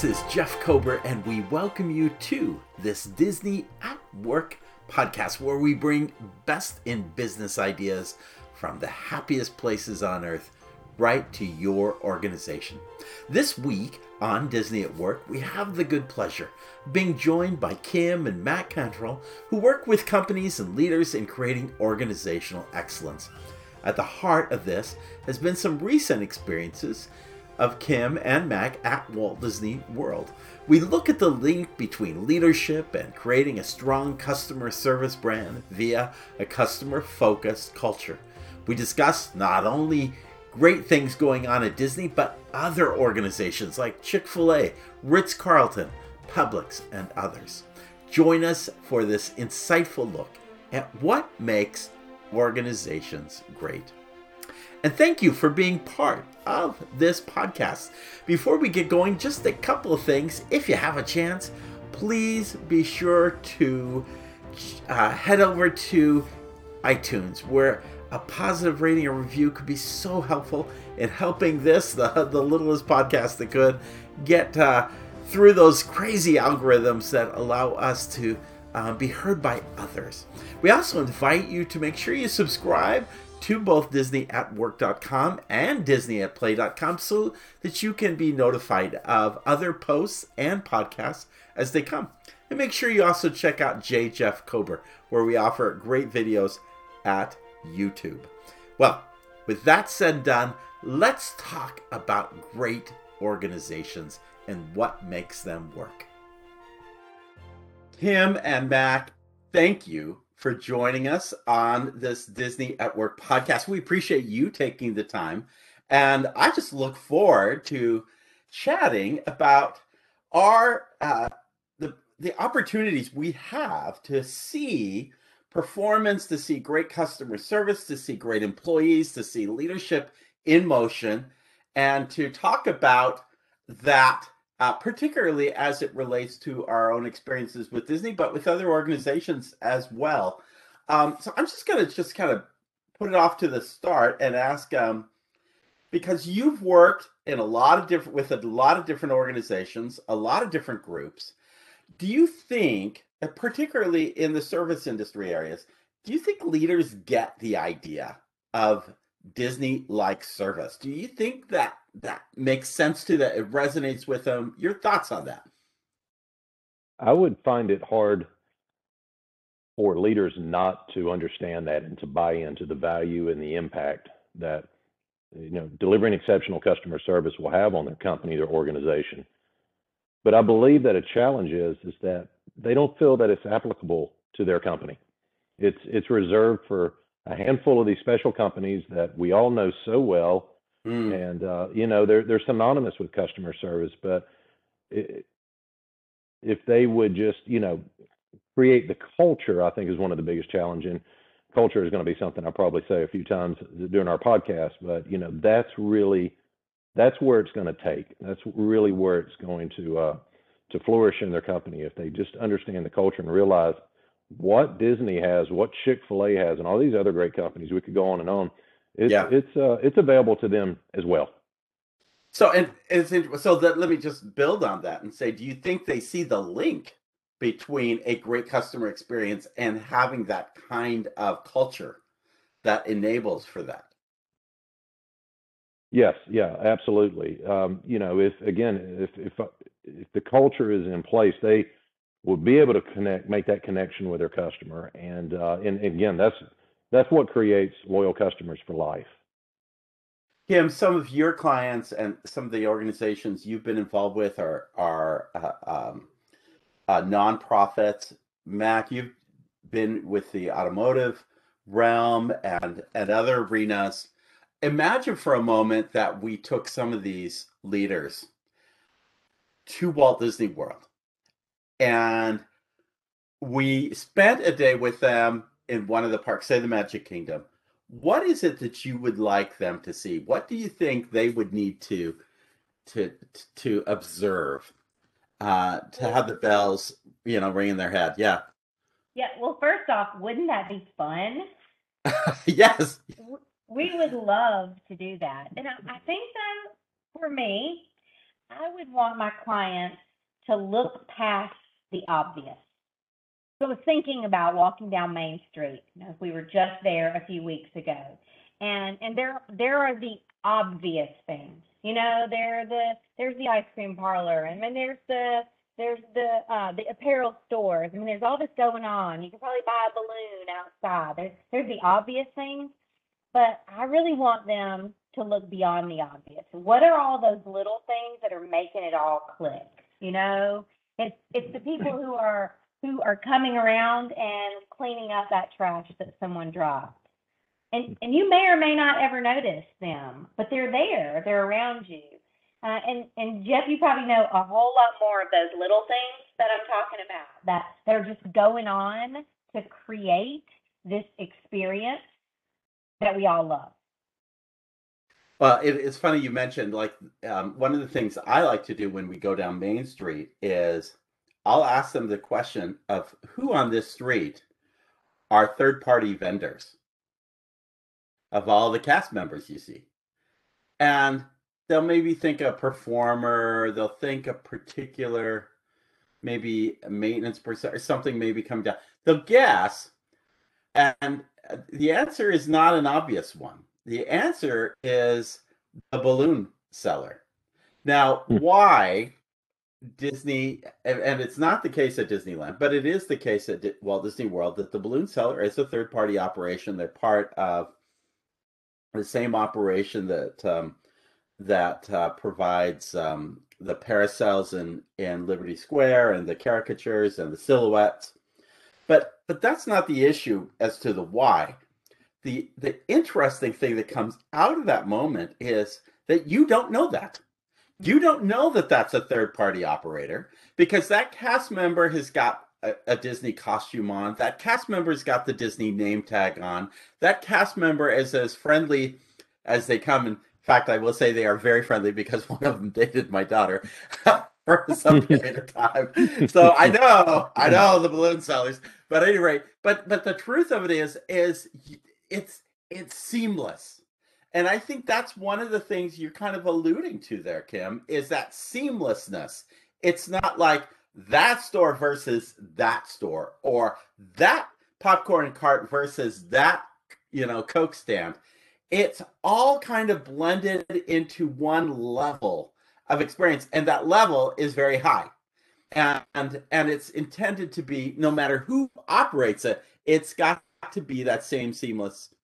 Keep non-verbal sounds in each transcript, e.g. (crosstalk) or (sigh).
This is Jeff Kober, and we welcome you to this Disney at Work podcast where we bring best in business ideas from the happiest places on earth right to your organization. This week on Disney at Work, we have the good pleasure being joined by Kim and Mac Cantrell, who work with companies and leaders in creating organizational excellence. At the heart of this has been some recent experiences of Kim and Mac at Walt Disney World. We look at the link between leadership and creating a strong customer service brand via a customer focused culture. We discuss not only great things going on at Disney, but other organizations like Chick fil A, Ritz Carlton, Publix, and others. Join us for this insightful look at what makes organizations great. And thank you for being part of this podcast. Before we get going, just a couple of things. If you have a chance, please be sure to uh, head over to iTunes, where a positive rating or review could be so helpful in helping this, (laughs) the, the littlest podcast that could, get uh, through those crazy algorithms that allow us to uh, be heard by others. We also invite you to make sure you subscribe to both DisneyAtWork.com and DisneyAtPlay.com so that you can be notified of other posts and podcasts as they come. And make sure you also check out J. Jeff Kober, where we offer great videos at YouTube. Well, with that said and done, let's talk about great organizations and what makes them work. Kim and Mac, thank you for joining us on this Disney at Work podcast. We appreciate you taking the time. And I just look forward to chatting about our uh, the the opportunities we have to see performance, to see great customer service, to see great employees, to see leadership in motion, and to talk about that, uh, particularly as it relates to our own experiences with Disney, but with other organizations as well. Um, so I'm just going to just kind of put it off to the start and ask, um, because you've worked in a lot of different with a lot of different organizations, a lot of different groups. Do you think particularly in the service industry areas, do you think leaders get the idea of Disney like service? Do you think that that makes sense to that? It resonates with them. Your thoughts on that? I would find it hard for leaders not to understand that and to buy into the value and the impact that you know delivering exceptional customer service will have on their company, their organization. But I believe that a challenge is is that they don't feel that it's applicable to their company. It's it's reserved for a handful of these special companies that we all know so well, mm. and uh, you know they're they're synonymous with customer service. But it, if they would just you know create the culture, I think is one of the biggest challenges. Culture is going to be something I'll probably say a few times during our podcast, but you know that's really that's where it's going to take. That's really where it's going to uh, to flourish in their company if they just understand the culture and realize what Disney has, what Chick Fil A has, and all these other great companies. We could go on and on. It's yeah. it's uh, it's available to them as well. So and it's so that let me just build on that and say, do you think they see the link between a great customer experience and having that kind of culture that enables for that? Yes, yeah, absolutely. Um, you know, if again, if if if the culture is in place, they will be able to connect, make that connection with their customer, and uh, and, again, that's that's what creates loyal customers for life. Kim, some of your clients and some of the organizations you've been involved with are are uh, um, uh, nonprofits. Mac, you've been with the automotive realm and and other arenas. Imagine for a moment that we took some of these leaders to Walt Disney World. And we spent a day with them in one of the parks, say the Magic Kingdom. What is it that you would like them to see? What do you think they would need to to to observe uh, to have the bells, you know, ring in their head? Yeah. Yeah. Well, first off, wouldn't that be fun? (laughs) yes. We would love to do that, and I, I think that for me, I would want my clients to look past the obvious. So I was thinking about walking down Main Street. You know, we were just there a few weeks ago, and and there there are the obvious things. You know, there the there's the ice cream parlor, and then there's the there's the uh, the apparel stores. I mean, there's all this going on. You can probably buy a balloon outside. There's there's the obvious things, but I really want them to look beyond the obvious. What are all those little things that are making it all click? You know, it's it's the people (laughs) who are who are coming around and cleaning up that trash that someone dropped. And and you may or may not ever notice them, but they're there. They're around you. Uh, and and Jeff, you probably know a whole lot more of those little things that I'm talking about. That they're just going on to create this experience that we all love. Well, it, it's funny you mentioned like um, one of the things I like to do when we go down Main Street is I'll ask them the question of who on this street are third party vendors of all the cast members you see. And they'll maybe think a performer, they'll think a particular maybe maintenance person or something maybe come down. They'll guess. And the answer is not an obvious one the answer is the balloon seller. Now, hmm. why Disney, and it's not the case at Disneyland, but it is the case at Walt Disney World that the balloon seller is a third party operation. They're part of the same operation that um, that uh, provides um, the parasols in, in Liberty Square and the caricatures and the silhouettes. But but that's not the issue as to the why the the interesting thing that comes out of that moment is that you don't know that. You mm-hmm. don't know that that's a third party operator because that cast member has got a, a, disney costume on. That cast member's got the disney name tag on. That cast member is as friendly as they come. In fact i will say they are very friendly because (laughs) one of them dated my daughter (laughs) for some (laughs) period of time. So i know i know the balloon sellers. But anyway but but the truth of it is is it's it's seamless. And I think that's one of the things you're kind of alluding to there, Kim, is that seamlessness. It's not like that store versus that store or that popcorn cart versus that, you know, Coke stand. It's all kind of blended into one level of experience. And that level is very high. And and it's intended to be no matter who operates it, it's got to be that same seamless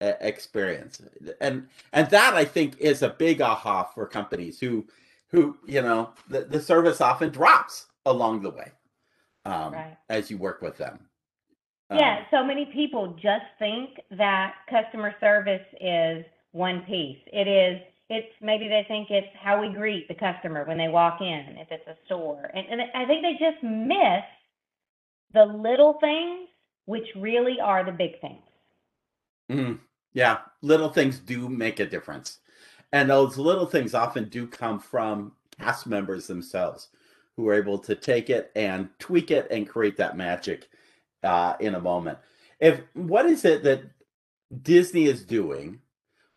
uh, experience. And and that i think is a big aha for companies who who you know the, the service often drops along the way um, right. as you work with them. Yeah um, so many people just think that customer service is one piece. It is it's maybe they think it's how we greet the customer when they walk in if it's a store. And, and i think they just miss the little things which really are the big things. Mm, yeah, little things do make a difference. And those little things often do come from cast members themselves who are able to take it and tweak it and create that magic uh, in a moment. If what is it that Disney is doing?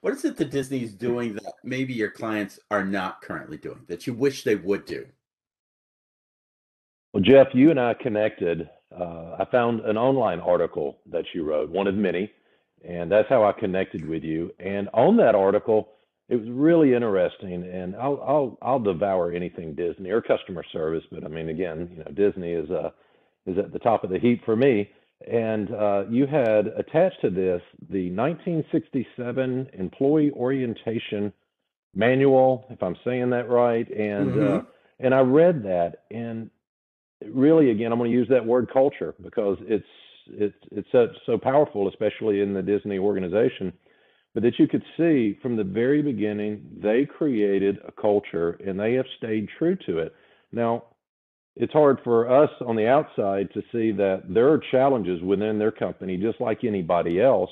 What is it that Disney is doing that maybe your clients are not currently doing that you wish they would do? Well, Jeff, you and I connected uh, I found an online article that you wrote, one of many, and that's how I connected with you. And on that article, it was really interesting. And I'll I'll I'll devour anything Disney or customer service, but I mean, again, you know, Disney is uh is at the top of the heap for me. And uh, you had attached to this the 1967 Employee Orientation Manual, if I'm saying that right. And mm-hmm. uh, and I read that, and really, again, I'm going to use that word culture because it's it's it's so, so powerful, especially in the Disney organization. But that you could see from the very beginning, they created a culture and they have stayed true to it. Now, it's hard for us on the outside to see that there are challenges within their company, just like anybody else.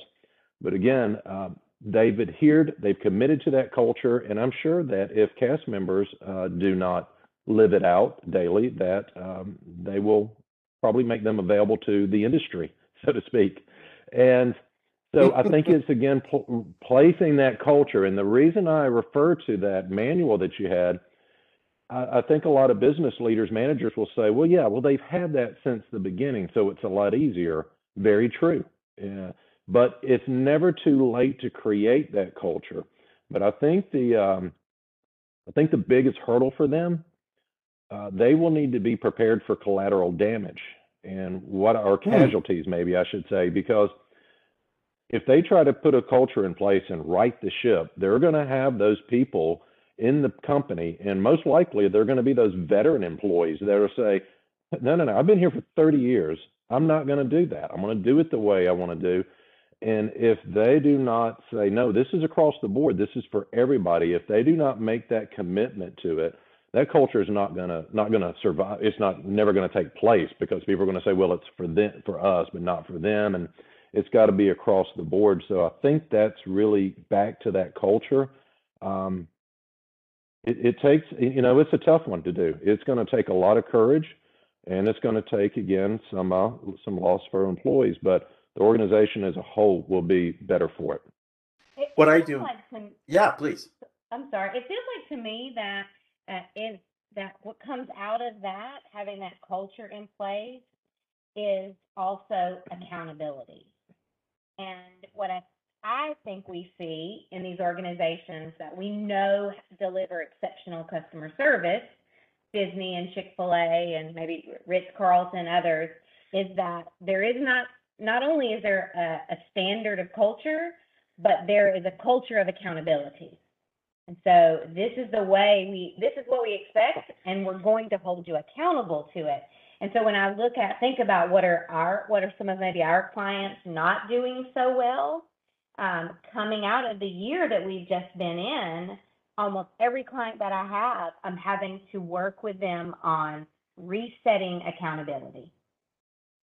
But again, uh, they've adhered, they've committed to that culture, and I'm sure that if cast members uh, do not live it out daily, that um, they will probably make them available to the industry, (laughs) so to speak. And so I think it's again pl- placing that culture. And the reason I refer to that manual that you had I, I think a lot of business leaders, managers will say, well, yeah, well, they've had that since the beginning, so it's a lot easier. Very true. Yeah. But it's never too late to create that culture. But I think the um, I think the biggest hurdle for them, uh, they will need to be prepared for collateral damage and what are hmm. casualties, maybe I should say, because if they try to put a culture in place and right the ship, they're going to have those people in the company, and most likely they're going to be those veteran employees that will say, "No, no, no, I've been here for 30 years. I'm not going to do that. I'm going to do it the way I want to do." And if they do not say, "No, this is across the board. This is for everybody," if they do not make that commitment to it, that culture is not gonna not gonna survive. It's not never gonna take place because people are gonna say, well, it's for them for us, but not for them, and it's got to be across the board. So I think that's really back to that culture. Um, it, it takes you know it's a tough one to do. It's going to take a lot of courage, and it's going to take again some uh, some loss for employees, but the organization as a whole will be better for it. it what I do, like to, yeah, please. I'm sorry. It feels like to me that uh, is that what comes out of that, having that culture in place, is also accountability. And what I I think we see in these organizations that we know deliver exceptional customer service, Disney and Chick fil A and maybe Ritz Carlton, others, is that there is not, not only is there a, a standard of culture, but there is a culture of accountability. And so this is the way we, this is what we expect, and we're going to hold you accountable to it. And so when I look at, think about what are our, what are some of maybe our clients not doing so well, um, coming out of the year that we've just been in, almost every client that I have, I'm having to work with them on resetting accountability.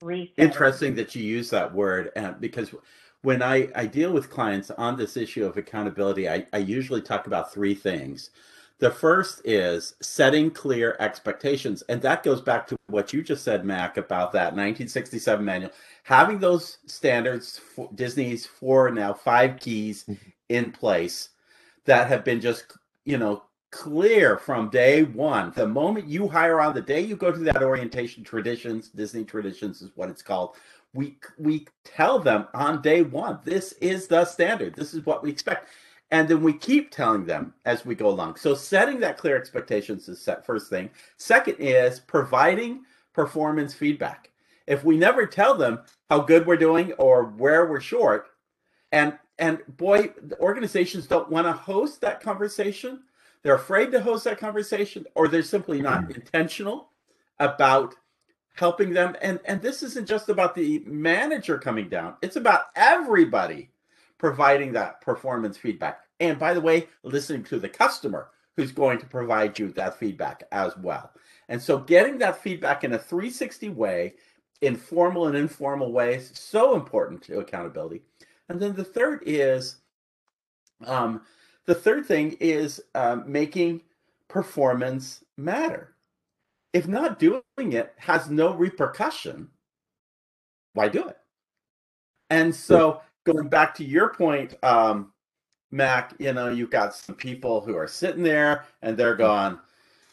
Resetting. Interesting that you use that word uh, because when I, I deal with clients on this issue of accountability, I, I usually talk about three things. The first is setting clear expectations. And that goes back to what you just said, Mac, about that 1967 manual. Having those standards, for Disney's four now five keys mm-hmm. in place that have been just, you know, clear from day one. The moment you hire on, the day you go to that orientation traditions, Disney traditions is what it's called we we tell them on day one this is the standard this is what we expect. And then we keep telling them as we go along. So setting that clear expectations is set first thing. Second is providing performance feedback. If we never tell them how good we're doing or where we're short and and boy organizations don't want to host that conversation. They're afraid to host that conversation or they're simply not mm. intentional about helping them. And and this isn't just about the manager coming down. It's about everybody providing that performance feedback. And by the way listening to the customer who's going to provide you that feedback as well. And so getting that feedback in a 360 way in formal and informal ways so important to accountability. And then the third is um, the third thing is uh, making performance matter if not doing it has no repercussion, why do it? And so going back to your point, um, Mac, you know, you've got some people who are sitting there and they're going,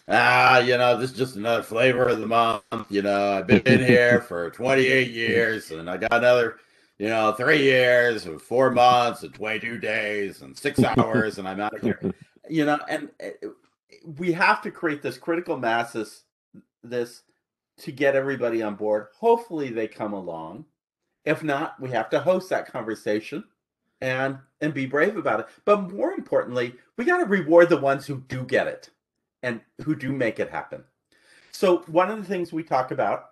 ah, you know, this is just another flavor of the month. You know, I've been here (laughs) for 28 years and I got another, you know, three years and four months and 22 days and six hours and I'm out of here. (laughs) You know, and eh, we have to create this critical masses this to get everybody on board. Hopefully they come along. If not, we have to host that conversation and and be brave about it. But more importantly, we got to reward the ones who do get it and who do make it happen. So one of the things we talk about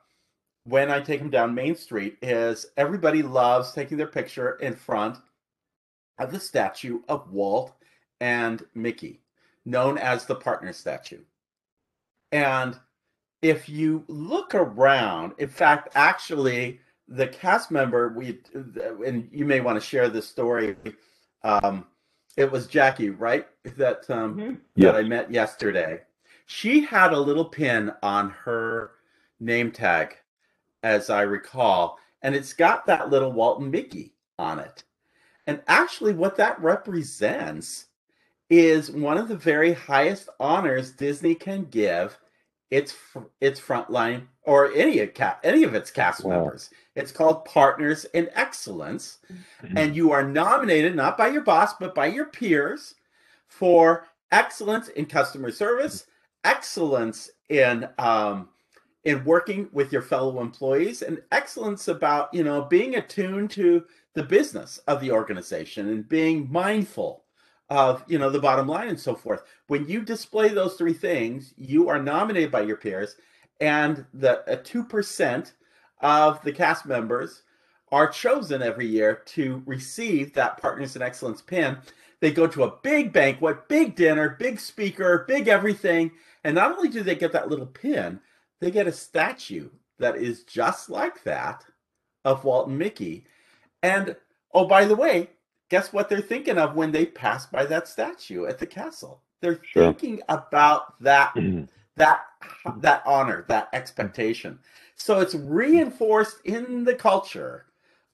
when I take them down Main Street is everybody loves taking their picture in front of the statue of Walt and Mickey, known as the partner statue. And if you look around, in fact, actually, the cast member we and you may want to share this story. Um, it was Jackie, right? That um, mm-hmm. that I met yesterday. She had a little pin on her name tag, as I recall, and it's got that little Walt and Mickey on it. And actually, what that represents is one of the very highest honors Disney can give its its frontline or any of any of its cast wow. members. It's called Partners in Excellence, mm-hmm. and you are nominated not by your boss but by your peers for excellence in customer service, excellence in um, in working with your fellow employees, and excellence about you know being attuned to the business of the organization and being mindful of you know the bottom line and so forth. When you display those three things you are nominated by your peers and the 2% of the cast members are chosen every year to receive that partners in excellence pin. They go to a big banquet big dinner big speaker big everything and not only do they get that little pin they get a statue that is just like that of walt and mickey. And oh by the way guess what they're thinking of when they pass by that statue at the castle? They're sure. thinking about that that that honor, that expectation. So it's reinforced in the culture.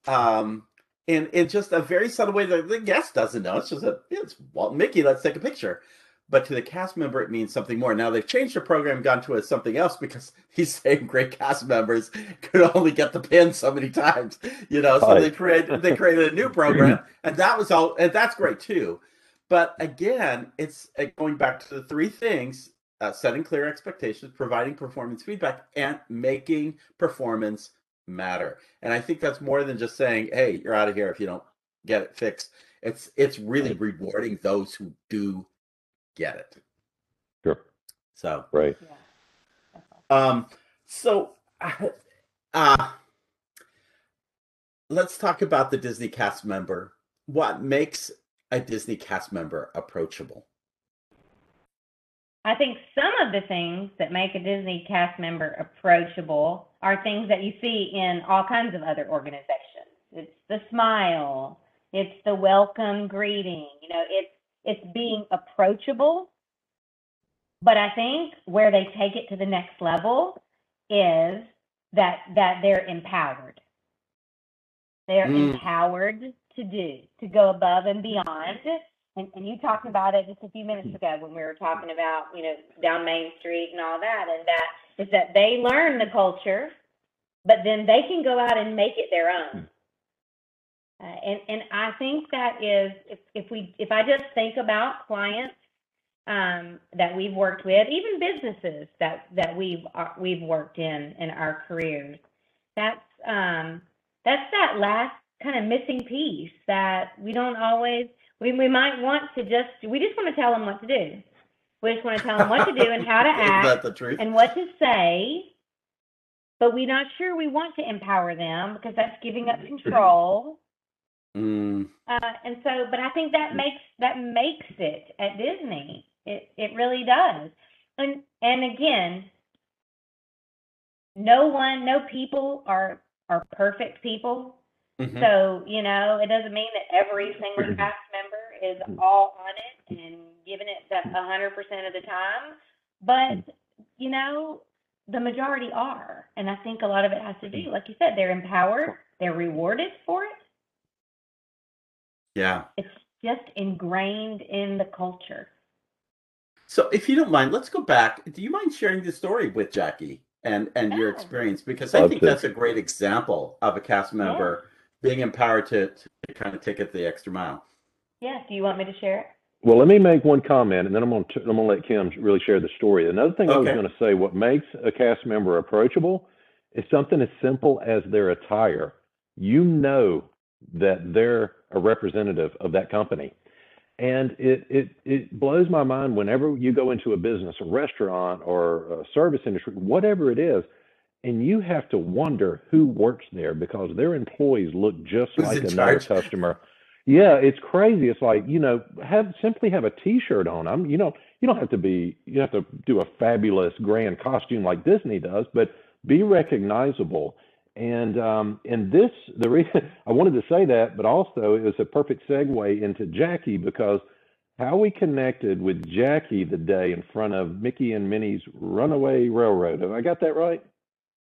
Um, in, in just a very subtle way that the guest doesn't know. It's just a it's Walt and Mickey, let's take a picture but to the cast member, it means something more. Now they've changed the program, gone to a, something else because (laughs) these same great cast members (laughs) could only get the pin so many times, you know. So they created they created a new (laughs) program, and that was all, and that's great too. But again, it's uh, going back to the three things: uh, setting clear expectations, providing performance feedback, and making performance matter. And I think that's more than just saying, "Hey, you're out of here if you don't get it fixed." It's it's really rewarding those who do get it. Sure. So right. Um. So, (laughs) uh, let's talk about the Disney cast member. What makes a Disney cast member approachable? I think some of the things that make a Disney cast member approachable are things that you see in all kinds of other organizations. It's the smile, it's the welcome greeting, you know, it's it's being approachable. But I think where they take it to the next level is that that they're empowered. They're mm. empowered to do, to go above and beyond. And, and you talked about it just a few minutes ago when we were talking about, you know, down Main Street and all that. And that is that they learn the culture, but then they can go out and make it their own. Uh, and and I think that is if if we if I just think about clients um, that we've worked with, even businesses that that we've uh, we've worked in in our careers, that's um, that's that last kind of missing piece that we don't always we we might want to just we just want to tell them what to do. We just want to tell them what to do and how to (laughs) act and what to say. But we're not sure we want to empower them because that's giving up control. Mm. Uh, and so, but I think that makes that makes it at Disney. It it really does. And and again, no one, no people are are perfect people. Mm-hmm. So you know, it doesn't mean that every single cast member is mm. all on it and giving it that hundred percent of the time. But you know, the majority are, and I think a lot of it has to do, like you said, they're empowered, they're rewarded for it, yeah. It's just ingrained in the culture. So, if you don't mind, let's go back. Do you mind sharing the story with Jackie and and yeah. your experience? Because I think that's a great example of a cast member yeah. being empowered to, to kind of take it the extra mile. Yeah. Do you want me to share it? Well, let me make one comment, and then I'm going to I'm going to let Kim really share the story. Another thing okay. I was going to say, what makes a cast member approachable is something as simple as their attire. You know that they're a representative of that company. And it, it, it blows my mind whenever you go into a business, a restaurant or a service industry, whatever it is, and you have to wonder who works there because their employees look just Who's like another charge? customer. Yeah, it's crazy. It's like, you know, have simply have a t-shirt on. I'm, you know, you don't have to be you have to do a fabulous grand costume like Disney does, but be recognizable and um, and this the reason (laughs) I wanted to say that, but also it was a perfect segue into Jackie because how we connected with Jackie the day in front of Mickey and Minnie's Runaway Railroad. Have I got that right?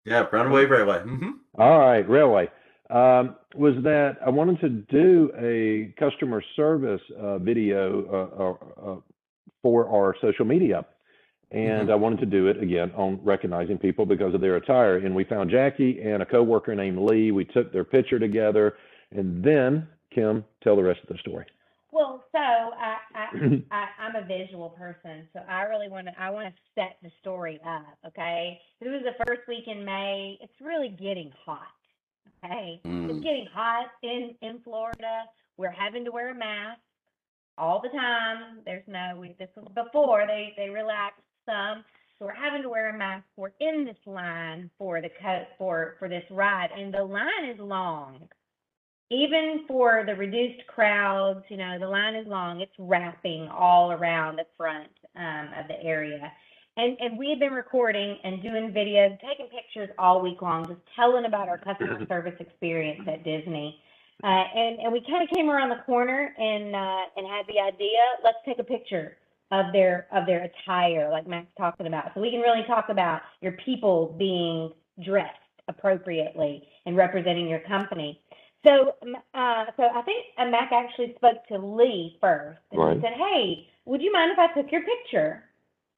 Yeah, Runaway Railway. Mm-hmm. All right, Railway. um, was that I wanted to do a customer service uh, video uh, uh, uh for our social media. And mm-hmm. I wanted to do it again on recognizing people because of their attire. And we found Jackie and a coworker named Lee. We took their picture together. And then, Kim, tell the rest of the story. Well, so I, I, (clears throat) I am a visual person, so I really want to I want to set the story up. Okay, it was the first week in May. It's really getting hot. Okay, mm. it's getting hot in in Florida. We're having to wear a mask all the time. There's no we, this was before they they relaxed some. So we're having to wear a mask. We're in this line for the cut for for this ride, and the line is long. Even for the reduced crowds, you know, the line is long. It's wrapping all around the front um, of the area. And, and we have been recording and doing videos, taking pictures all week long, just telling about our customer (clears throat) service experience at Disney. Uh, and, and we kind of came around the corner and uh, and had the idea, let's take a picture of their of their attire, like Mac's talking about. So we can really talk about your people being dressed appropriately and representing your company. So, uh, so I think uh, Mac actually spoke to Lee first and right. said, "Hey, would you mind if I took your picture?"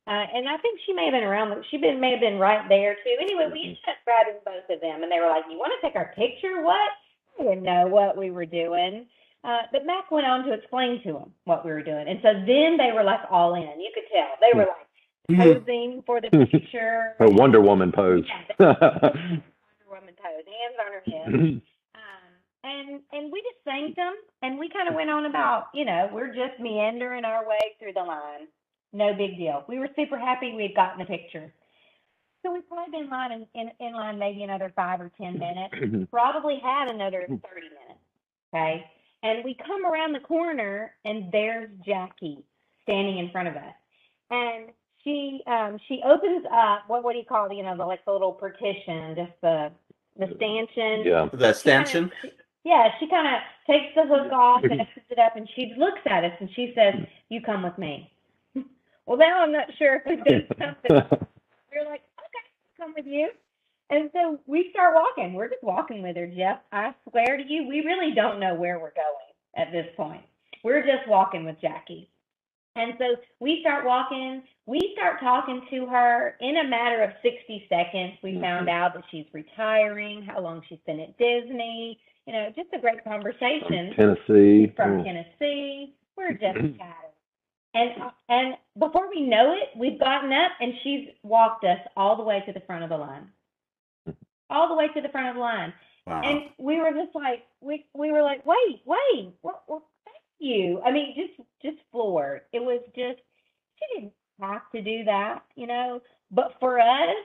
Uh, and I think she may have been around. She been, may have been right there too. Anyway, we ended up grabbing both of them, and they were like, "You want to take our picture? What?" I didn't know what we were doing. Uh, but Mac went on to explain to them what we were doing. And so then they were like all in. You could tell. They were like posing for the picture. (laughs) A Wonder Woman pose. Yeah, (laughs) Wonder Woman pose. Hands on her head. Mm-hmm. um, and and we just thanked them and we kind of went on about, you know, we're just meandering our way through the line. No big deal. We were super happy we had gotten the picture. So we probably been in line in, in, in line maybe another five or ten minutes. (clears throat) Probably had another thirty minutes. Okay. And we come around the corner and there's Jackie standing in front of us. And she um she opens up what what do you call it, you know, the like the little partition, just the the stanchion. Yeah. The stanchion. Kinda, yeah, she kind of takes the hook off and opens it up and she looks at us and she says, You come with me. (laughs) well now I'm not sure if we did (laughs) something. We're like, Okay, come with you. And so we start walking. We're just walking with her, Jeff. I swear to you, we really don't know where we're going at this point. We're just walking with Jackie. And so we start walking, we start talking to her in a matter of 60 seconds. We mm-hmm. found out that she's retiring, how long she's been at Disney, you know, just a great conversation. From Tennessee. From Tennessee. We're just (clears throat) chatting. And and before we know it, we've gotten up and she's walked us all the way to the front of the line all the way to the front of the line. Wow. And we were just like, we we were like, wait, wait, well, well, thank you. I mean, just just floored. It was just she didn't have to do that, you know. But for us,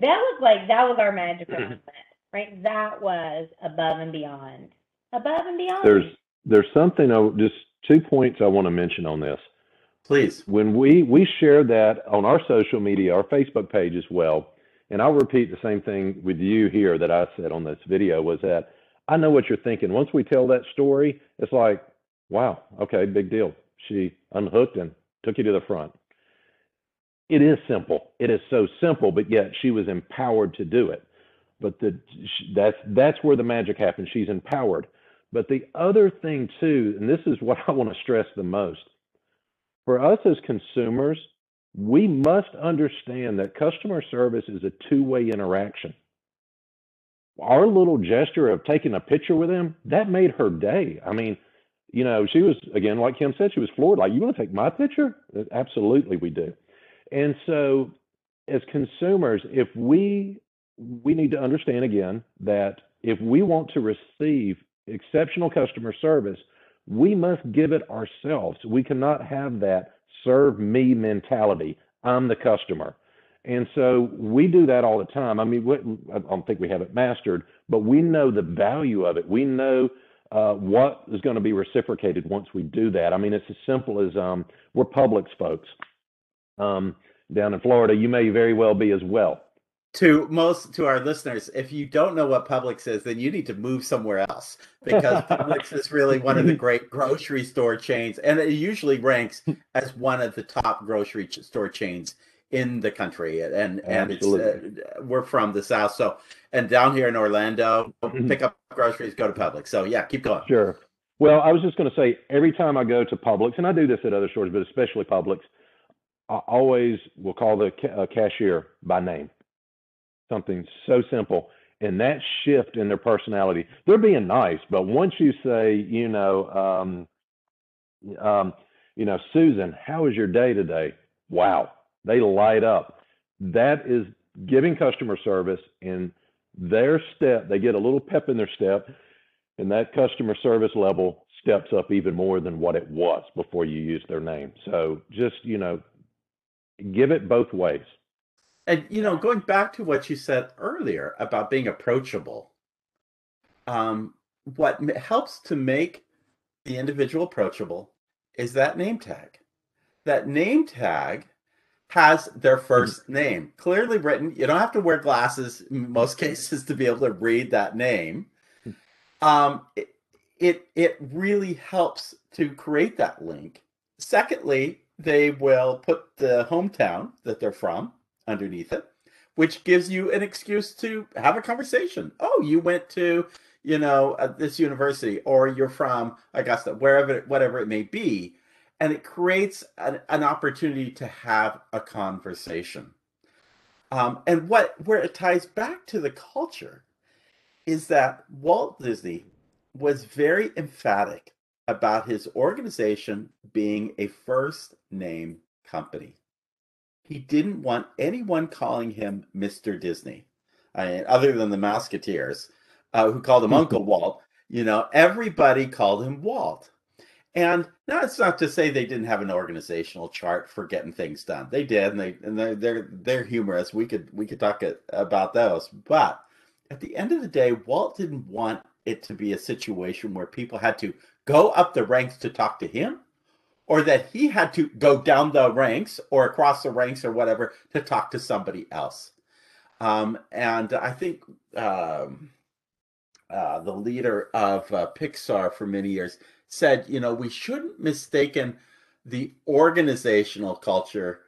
that was like that was our magical mm-hmm. moment, right? That was above and beyond, above and beyond. There's there's something. I just two points I want to mention on this. Please. When we we share that on our social media, our Facebook page as well and I'll repeat the same thing with you here that I said on this video was that I know what you're thinking. Once we tell that story, it's like, wow, okay, big deal. She unhooked and took you to the front. It is simple. It is so simple, but yet she was empowered to do it. But the, that's that's where the magic happens. She's empowered. But the other thing too, and this is what (laughs) I want to stress the most, for us as consumers, we must understand that customer service is a two-way interaction. Our little gesture of taking a picture with them, that made her day. I mean, you know, she was again, like Kim said, she was floored. Like, you want to take my picture? Uh, absolutely, we do. And so, as consumers, if we we need to understand again that if we want to receive exceptional customer service, we must give it ourselves. We cannot have that serve me mentality. I'm the customer. And so we do that all the time. I mean, we, I don't think we have it mastered, but we know the value of it. We know uh, what is going to be reciprocated once we do that. I mean, it's as simple as um, we're Publix folks um, down in Florida. You may very well be as well to most to our listeners if you don't know what publix is then you need to move somewhere else because publix is really one of the (laughs) great grocery store chains and it usually ranks as one of the top grocery store chains in the country, and and uh, we're from the south, so and down here in Orlando, mm-hmm. pick up groceries, go to Publix. So yeah, keep going. Sure. Well, I was just going to say every time I go to Publix, and I do this at other stores, but especially Publix, I always will call the ca- uh, cashier by name. Something so simple. And that shift in their personality, they're being nice, but once you say, you know, um, um, you know, Susan, how is your day today? Wow, they light up. That is giving customer service and their step. They get a little pep in their step, and that customer service level steps up even more than what it was before you used their name. So just, you know, give it both ways. And, you know, going back to what you said earlier about being approachable, um, what helps to make the individual approachable is that name tag. That name tag has their mm-hmm. first name clearly written. You don't have to wear glasses in most (laughs) cases to be able to read that name. Um, it, it it really helps to create that link. Secondly, they will put the hometown that they're from underneath it, which gives you an excuse to have a conversation. Oh, you went to you know uh, this university, or you're from Augusta, wherever whatever it may be and it creates an, an opportunity to have a conversation. Um, and what where it ties back to the culture is that Walt Disney was very emphatic about his organization being a first name company. He didn't want anyone calling him Mr. Disney, I mean, other than the Mouseketeers, uh, who called him (laughs) Uncle Walt. You know, everybody called him Walt. And that's not to say they didn't have an organizational chart for getting things done. They did, and they and they're they're, they're humorous. We could we could talk about those, but at the end of the day, Walt didn't want it to be a situation where people had to go up the ranks to talk to him, or that he had to go down the ranks or across the ranks or whatever to talk to somebody else. Um, and I think um, uh, the leader of uh, Pixar for many years said, you know, we shouldn't mistaken the organizational culture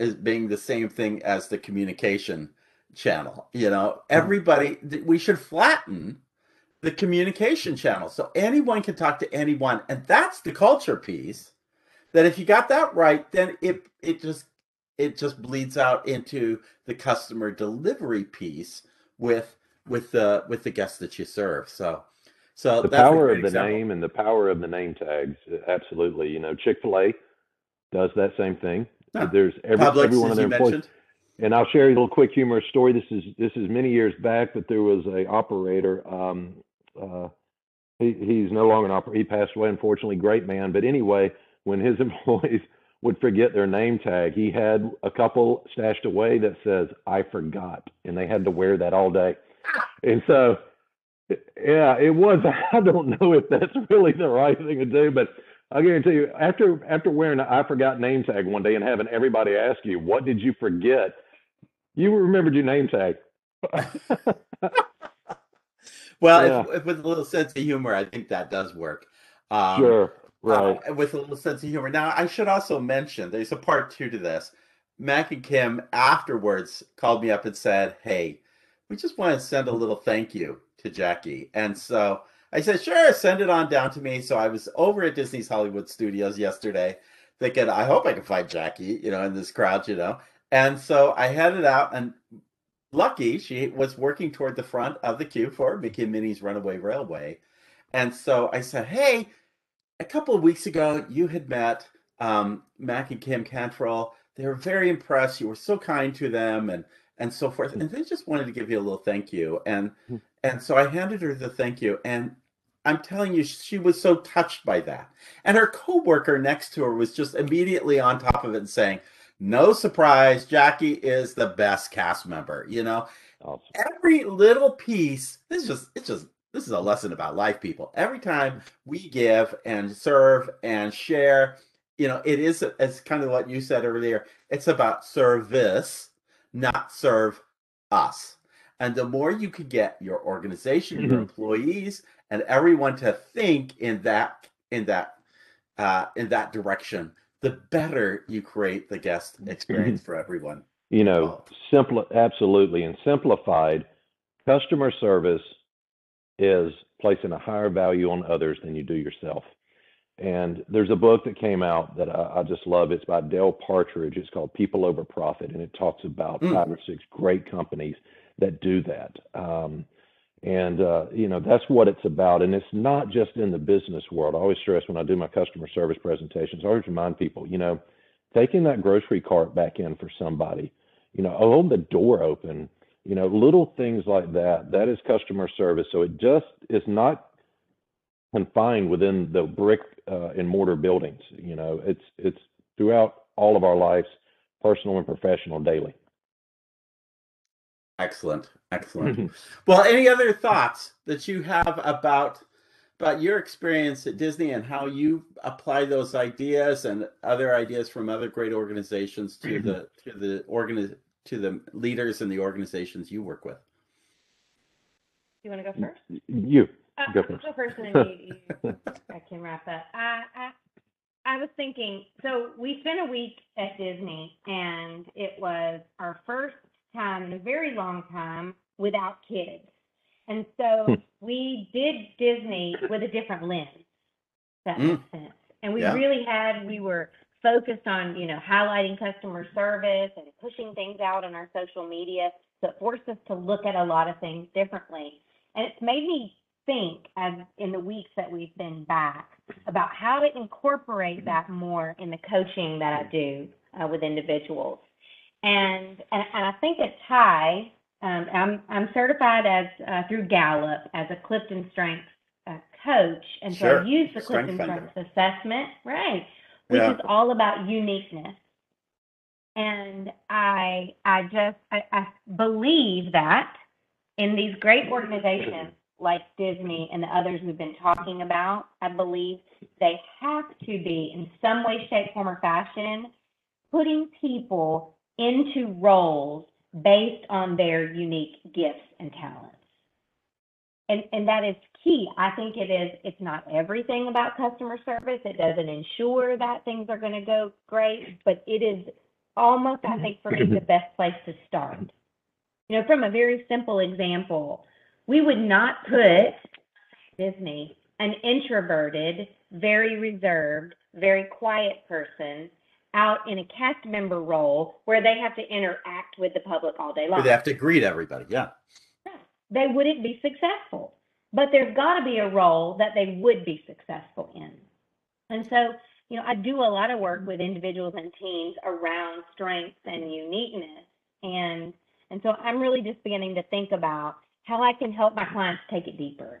as being the same thing as the communication channel. You know, everybody, we should flatten the communication channel so anyone can talk to anyone. And that's the culture piece that if you got that right, then it, it just, it just bleeds out into the customer delivery piece with with the with the guests that you serve. So so the power of the example. name and the power of the name tags, absolutely. You know, Chick Fil A does that same thing. There's every, Publix, every one of their employees. Mentioned. And I'll share a little quick humorous story. This is this is many years back, but there was a operator. Um, uh, he, he's no longer an operator. He passed away, unfortunately. Great man, but anyway, when his (laughs) employees would forget their name tag, he had a couple stashed away that says "I forgot," and they had to wear that all day. And so yeah, it was. (laughs) I don't know if that's really the right thing to do, but I guarantee you, after after wearing an I forgot name tag one day and having everybody ask you, "What did you forget?" You remembered your name tag. (laughs) well, yeah. if, if with a little sense of humor, I think that does work. Um, sure, right. Uh, with a little sense of humor. Now, I should also mention there's a part two to this. Mac and Kim afterwards called me up and said, "Hey, we just want to send a little thank you to Jackie. And so I said, sure, send it on down to me. So I was over at Disney's Hollywood Studios yesterday thinking, I hope I can find Jackie, you know, in this crowd, you know. And so I headed out and lucky she was working toward the front of the queue for Mickey and Minnie's Runaway Railway. And so I said, hey, a couple of weeks ago, you had met um, Mac and Kim Cantrell. They were very impressed. You were so kind to them and and so forth. And they just wanted to give you a little thank you. And hmm. And so I handed her the thank you. And I'm telling you, she was so touched by that. And her coworker next to her was just immediately on top of it and saying, No surprise, Jackie is the best cast member. You know, awesome. every little piece, this is just, it's just, this is a lesson about life, people. Every time we give and serve and share, you know, it is, it's kind of what you said earlier. It's about service, not serve us. And the more you can get your organization, mm-hmm. your employees, and everyone to think in that in that uh, in that direction, the better you create the guest experience for everyone. You know, simple, absolutely. And simplified, customer service is placing a higher value on others than you do yourself. And there's a book that came out that I, I just love. It's by Dale Partridge. It's called People Over Profit, and it talks about mm. five or six great companies that do that. Um, and uh, you know that's what it's about. And it's not just in the business world. I always stress when I do my customer service presentations. I always remind people, you know, taking that grocery cart back in for somebody, you know, hold the door open. You know, little things like that. That is customer service. So it just is not confined within the brick uh, and mortar buildings. You know, it's it's throughout all of our lives, personal and professional, daily. Excellent, excellent. (laughs) well, any other thoughts that you have about about your experience at Disney and how you apply those ideas and other ideas from other great organizations to the to the organi- to the leaders and the organizations you work with? You want to go first? You. Uh, go first. Go first, and then you, you, (laughs) I can wrap up. I, I, I was thinking. So we spent a week at Disney, and it was our first time in a very long time without kids, and so hmm. we did Disney with a different lens. That mm. makes sense. And we yeah. really had. We were focused on you know highlighting customer service and pushing things out on our social media. So it forced us to look at a lot of things differently. And it's made me think as in the weeks that we've been back about how to incorporate that more in the coaching that I do uh, with individuals. And, and, and I think at TIE, um, I'm, I'm certified as uh, through Gallup as a Clifton Strengths uh, coach. And so I use the Strength Clifton Strengths assessment, right, which yeah. is all about uniqueness. And I, I just, I, I believe that in these great organizations, like Disney and the others we've been talking about, I believe they have to be in some way, shape, form, or fashion putting people into roles based on their unique gifts and talents. And, and that is key. I think it is, it's not everything about customer service. It doesn't ensure that things are going to go great, but it is almost, I think, for me, the mm-hmm. best place to start. You know, from a very simple example, we would not put Disney, an introverted, very reserved, very quiet person out in a cast member role where they have to interact with the public all day long. They have to greet everybody. Yeah. They wouldn't be successful. But there's got to be a role that they would be successful in. And so, you know, I do a lot of work with individuals and teams around strengths and uniqueness. And and so I'm really just beginning to think about how I can help my clients take it deeper.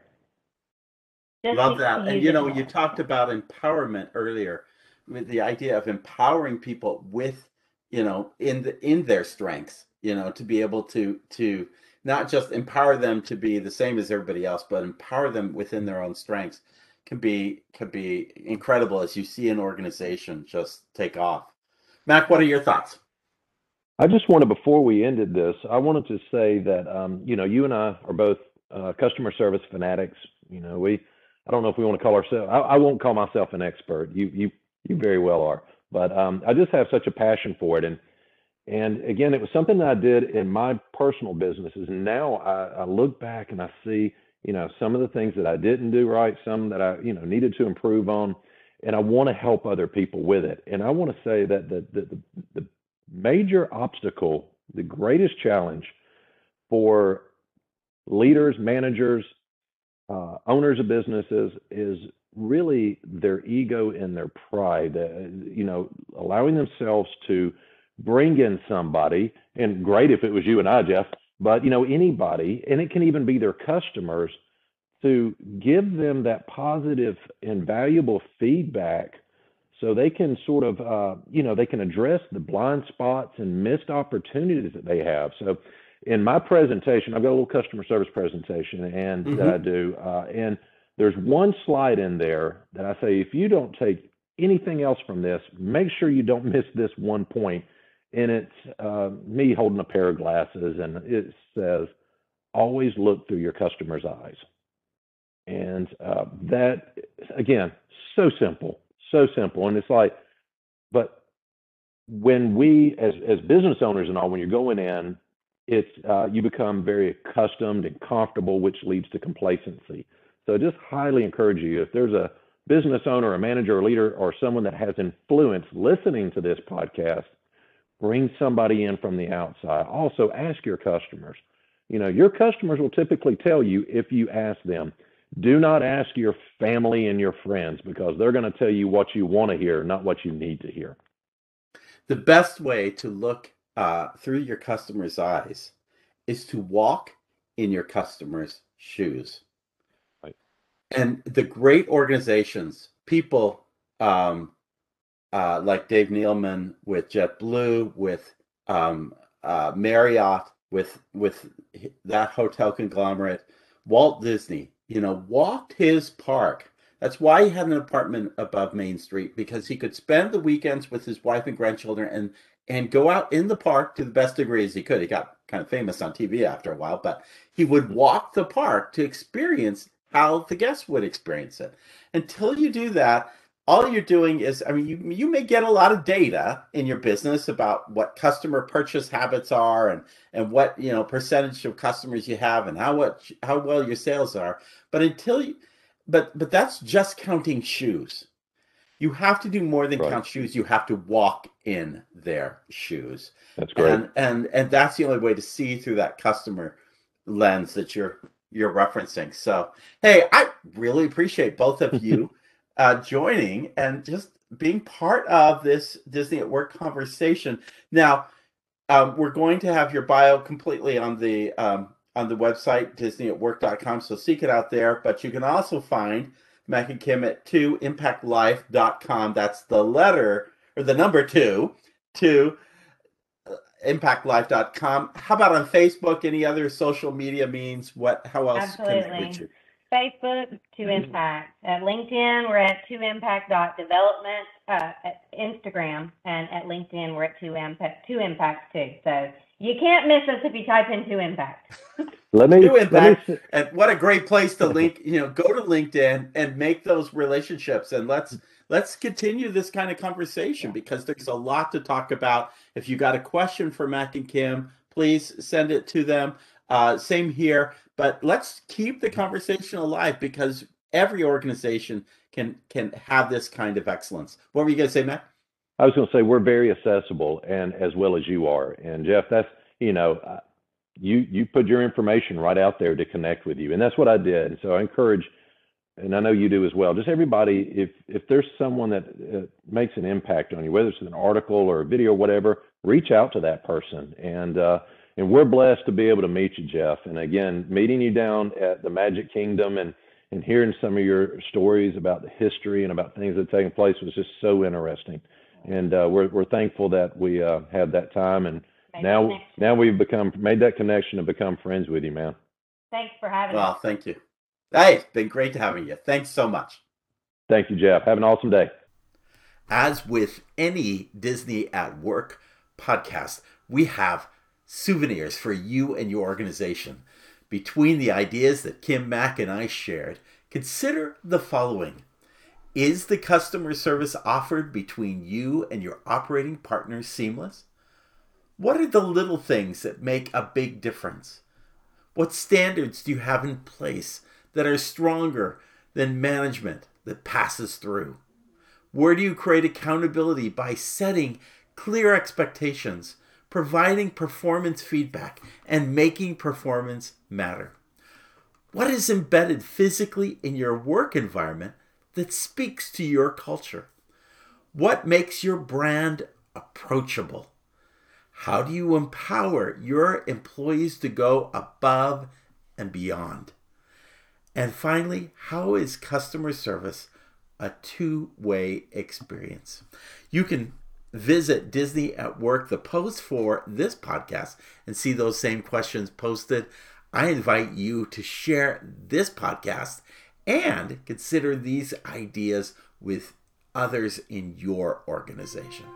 Just Love that. And you know, you talked about empowerment earlier with the idea of empowering people with, you know, in the in their strengths, you know, to be able to to not just empower them to be the same as everybody else, but empower them within their own strengths can be can be incredible as you see an organization just take off. Mac, what are your thoughts? I just wanted, before we ended this, I wanted to say that, um, you know, you and I are both uh, customer service fanatics. You know, we, I don't know if we want to call ourselves, I, I won't call myself an expert. You, you, you very well are. But um, I just have such a passion for it. And, and again, it was something that I did in my personal businesses. And now I, I look back and I see, you know, some of the things that I didn't do right, some that I, you know, needed to improve on and I want to help other people with it. And I want to say that the the the, major obstacle, the greatest challenge for leaders, managers, uh, owners of businesses is really their ego and their pride. Uh, you know, allowing themselves to bring in somebody, and great if it was you and I, Jeff, but you know, anybody, and it can even be their customers, to give them that positive and valuable feedback so they can sort of uh, you know they can address the blind spots and missed opportunities that they have so in my presentation i've got a little customer service presentation and mm-hmm. that i do uh, and there's one slide in there that i say if you don't take anything else from this make sure you don't miss this one point and it's uh, me holding a pair of glasses and it says always look through your customer's eyes and uh, that again so simple so simple. And it's like but when we, as as business owners and all, when you're going in, it's uh, you become very accustomed and comfortable, which leads to complacency. So, I just highly encourage you if there's a business owner, a manager, a leader, or someone that has influence listening to this podcast, bring somebody in from the outside. Also, ask your customers. You know, your customers will typically tell you if you ask them. Do not ask your family and your friends because they're going to tell you what you want to hear, not what you need to hear. The best way to look uh, through your customer's eyes is to walk in your customer's shoes. Right. And the great organizations, people um, uh, like Dave Neeleman with JetBlue, with um, uh, Marriott, with with that hotel conglomerate, Walt Disney, you know, walked his park. That's why he had an apartment above Main Street because he could spend the weekends with his wife and grandchildren and and go out in the park to the best degree as he could. He got kind of famous on TV after a while, but he would walk the park to experience how the guests would experience it. Until you do that, all you're doing is i mean you, you may get a lot of data in your business about what customer purchase habits are and and what you know percentage of customers you have and how what how well your sales are. But until you but but that's just counting shoes. You have to do more than Right. count shoes. You have to walk in their shoes. That's great. and and and that's the only way to see through that customer lens that you're you're referencing. So hey i really appreciate both of you uh joining and just being part of this disney at work conversation now um, we're going to have your bio completely on the um, on the website disneyatwork.com so seek it out there but you can also find mac and kim at 2impactlife.com that's the letter or the number two to impactlife.com. How about on Facebook? Any other social media means? What? How else can Absolutely. we reach you? Facebook to Mhm. Impact. At LinkedIn, we're at to Impact dot development. Uh, at Instagram and at LinkedIn, we're at two Impact two Impact too. So you can't miss us if you type in two Impact. (laughs) let me Do let impact. me And what a great place to (laughs) link. You know, go to LinkedIn and make those relationships, and let's let's continue this kind of conversation because there's a lot to talk about. If you got a question for Mac and Kim, please send it to them. Uh, same here, but let's keep the conversation alive because every organization can can have this kind of excellence. What were you going to say, Mac? I was going to say we're very accessible, and as well as you are. And Jeff, that's you know, uh, you you put your information right out there to connect with you, and that's what I did. So I encourage, and I know you do as well. Just everybody, if if there's someone that uh, makes an impact on you, whether it's an article or a video or whatever, reach out to that person. And uh, and we're blessed to be able to meet you, Jeff. And again, meeting you down at the Magic Kingdom and and hearing some of your stories about the history and about things that have taken place was just so interesting. And uh, we're we're thankful that we uh, had that time, and Make now now we've become made that connection and become friends with you, man. Thanks for having Well, us. thank you. Hey, it's been great to having you. Thanks so much. Thank you, Jeff. Have an awesome day. As with any Disney at Work podcast, we have souvenirs for you and your organization. Between the ideas that Kim Mac and I shared, consider the following Is the customer service offered between you and your operating partners seamless? What are the little things that make a big difference? What standards do you have in place that are stronger than management that passes through? Where do you create accountability by setting clear expectations, providing performance feedback, and making performance matter? What is embedded physically in your work environment that speaks to your culture? What makes your brand approachable? How do you empower your employees to go above and beyond? And finally, how is customer service a two way experience? You can visit Disney at Work, the post for this podcast, and see those same questions posted. I invite you to share this podcast and consider these ideas with others in your organization.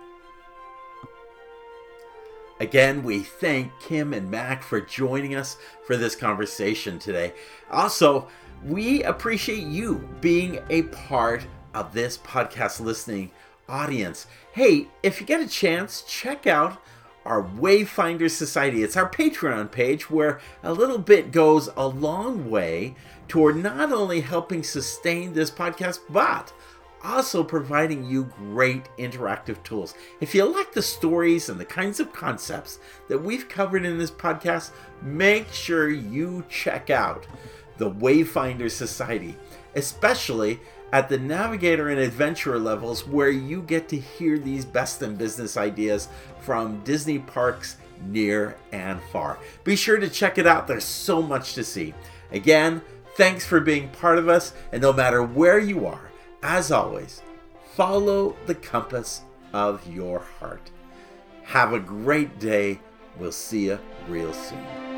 Again, we thank Kim and Mac for joining us for this conversation today. Also, we appreciate you being a part of this podcast listening audience. Hey, if you get a chance, check out our Wayfinder Society. It's our Patreon page where a little bit goes a long way toward not only helping sustain this podcast, but also providing you great interactive tools. If you like the stories and the kinds of concepts that we've covered in this podcast, make sure you check out the Wayfinder Society, especially at the navigator and adventurer levels where you get to hear these best in business ideas from Disney parks near and far. Be sure to check it out, there's so much to see. Again, thanks for being part of us, and no matter where you are, as always, follow the compass of your heart. Have a great day. We'll see you real soon.